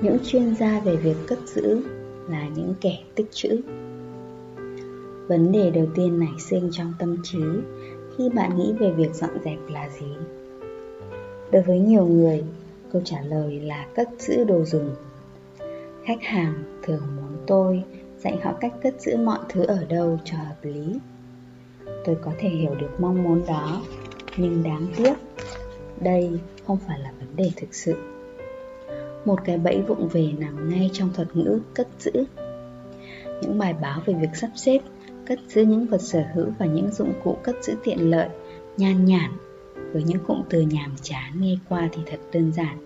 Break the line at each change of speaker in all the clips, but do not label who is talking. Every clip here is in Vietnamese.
những chuyên gia về việc cất giữ là những kẻ tích trữ vấn đề đầu tiên nảy sinh trong tâm trí khi bạn nghĩ về việc dọn dẹp là gì? Đối với nhiều người, câu trả lời là cất giữ đồ dùng. Khách hàng thường muốn tôi dạy họ cách cất giữ mọi thứ ở đâu cho hợp lý. Tôi có thể hiểu được mong muốn đó, nhưng đáng tiếc, đây không phải là vấn đề thực sự một cái bẫy vụng về nằm ngay trong thuật ngữ cất giữ. Những bài báo về việc sắp xếp, cất giữ những vật sở hữu và những dụng cụ cất giữ tiện lợi, nhan nhản, với những cụm từ nhàm chán nghe qua thì thật đơn giản.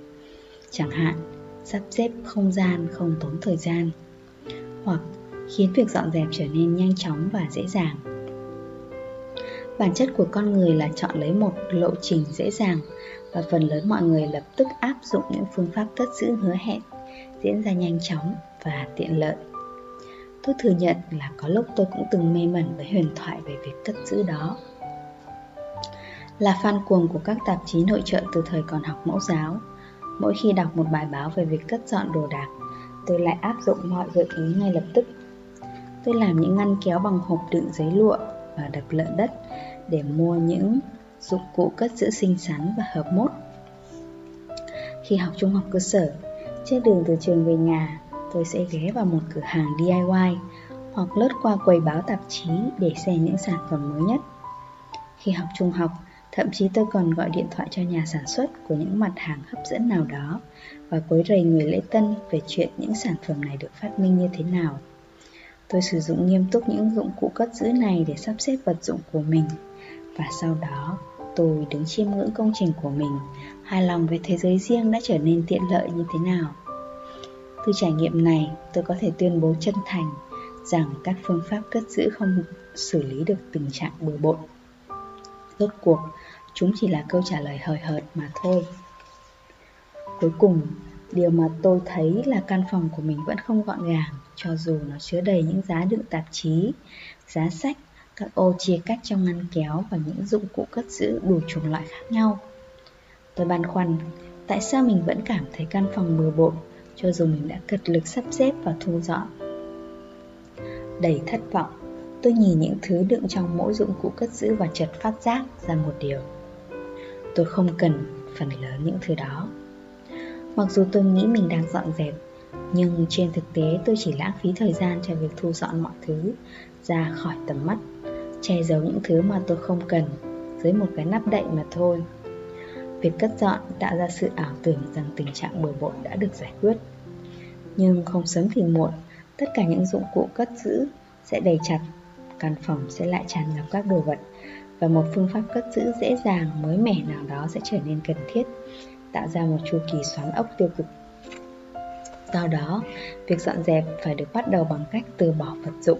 Chẳng hạn, sắp xếp không gian không tốn thời gian, hoặc khiến việc dọn dẹp trở nên nhanh chóng và dễ dàng. Bản chất của con người là chọn lấy một lộ trình dễ dàng và phần lớn mọi người lập tức áp dụng những phương pháp cất giữ hứa hẹn, diễn ra nhanh chóng và tiện lợi. Tôi thừa nhận là có lúc tôi cũng từng mê mẩn với huyền thoại về việc cất giữ đó. Là fan cuồng của các tạp chí nội trợ từ thời còn học mẫu giáo, mỗi khi đọc một bài báo về việc cất dọn đồ đạc, tôi lại áp dụng mọi gợi ý ngay lập tức. Tôi làm những ngăn kéo bằng hộp đựng giấy lụa và đập lợn đất để mua những dụng cụ cất giữ xinh xắn và hợp mốt. Khi học trung học cơ sở, trên đường từ trường về nhà, tôi sẽ ghé vào một cửa hàng DIY hoặc lướt qua quầy báo tạp chí để xem những sản phẩm mới nhất. Khi học trung học, thậm chí tôi còn gọi điện thoại cho nhà sản xuất của những mặt hàng hấp dẫn nào đó và quấy rầy người lễ tân về chuyện những sản phẩm này được phát minh như thế nào. Tôi sử dụng nghiêm túc những dụng cụ cất giữ này để sắp xếp vật dụng của mình và sau đó tôi đứng chiêm ngưỡng công trình của mình, hài lòng với thế giới riêng đã trở nên tiện lợi như thế nào? Từ trải nghiệm này, tôi có thể tuyên bố chân thành rằng các phương pháp cất giữ không xử lý được tình trạng bừa bộn. Rốt cuộc, chúng chỉ là câu trả lời hời hợt mà thôi. Cuối cùng, điều mà tôi thấy là căn phòng của mình vẫn không gọn gàng, cho dù nó chứa đầy những giá đựng tạp chí, giá sách các ô chia cách trong ngăn kéo và những dụng cụ cất giữ đủ chủng loại khác nhau. Tôi băn khoăn, tại sao mình vẫn cảm thấy căn phòng bừa bộn cho dù mình đã cật lực sắp xếp và thu dọn. Đầy thất vọng, tôi nhìn những thứ đựng trong mỗi dụng cụ cất giữ và chợt phát giác ra một điều. Tôi không cần phần lớn những thứ đó. Mặc dù tôi nghĩ mình đang dọn dẹp, nhưng trên thực tế tôi chỉ lãng phí thời gian cho việc thu dọn mọi thứ ra khỏi tầm mắt che giấu những thứ mà tôi không cần, dưới một cái nắp đậy mà thôi. Việc cất dọn tạo ra sự ảo tưởng rằng tình trạng bừa bộn đã được giải quyết. Nhưng không sớm thì muộn, tất cả những dụng cụ cất giữ sẽ đầy chặt, căn phòng sẽ lại tràn ngập các đồ vật, và một phương pháp cất giữ dễ dàng, mới mẻ nào đó sẽ trở nên cần thiết, tạo ra một chu kỳ xoắn ốc tiêu cực. Do đó, việc dọn dẹp phải được bắt đầu bằng cách từ bỏ vật dụng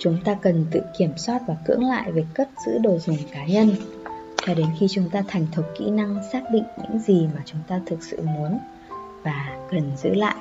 chúng ta cần tự kiểm soát và cưỡng lại việc cất giữ đồ dùng cá nhân. Cho đến khi chúng ta thành thục kỹ năng xác định những gì mà chúng ta thực sự muốn và cần giữ lại.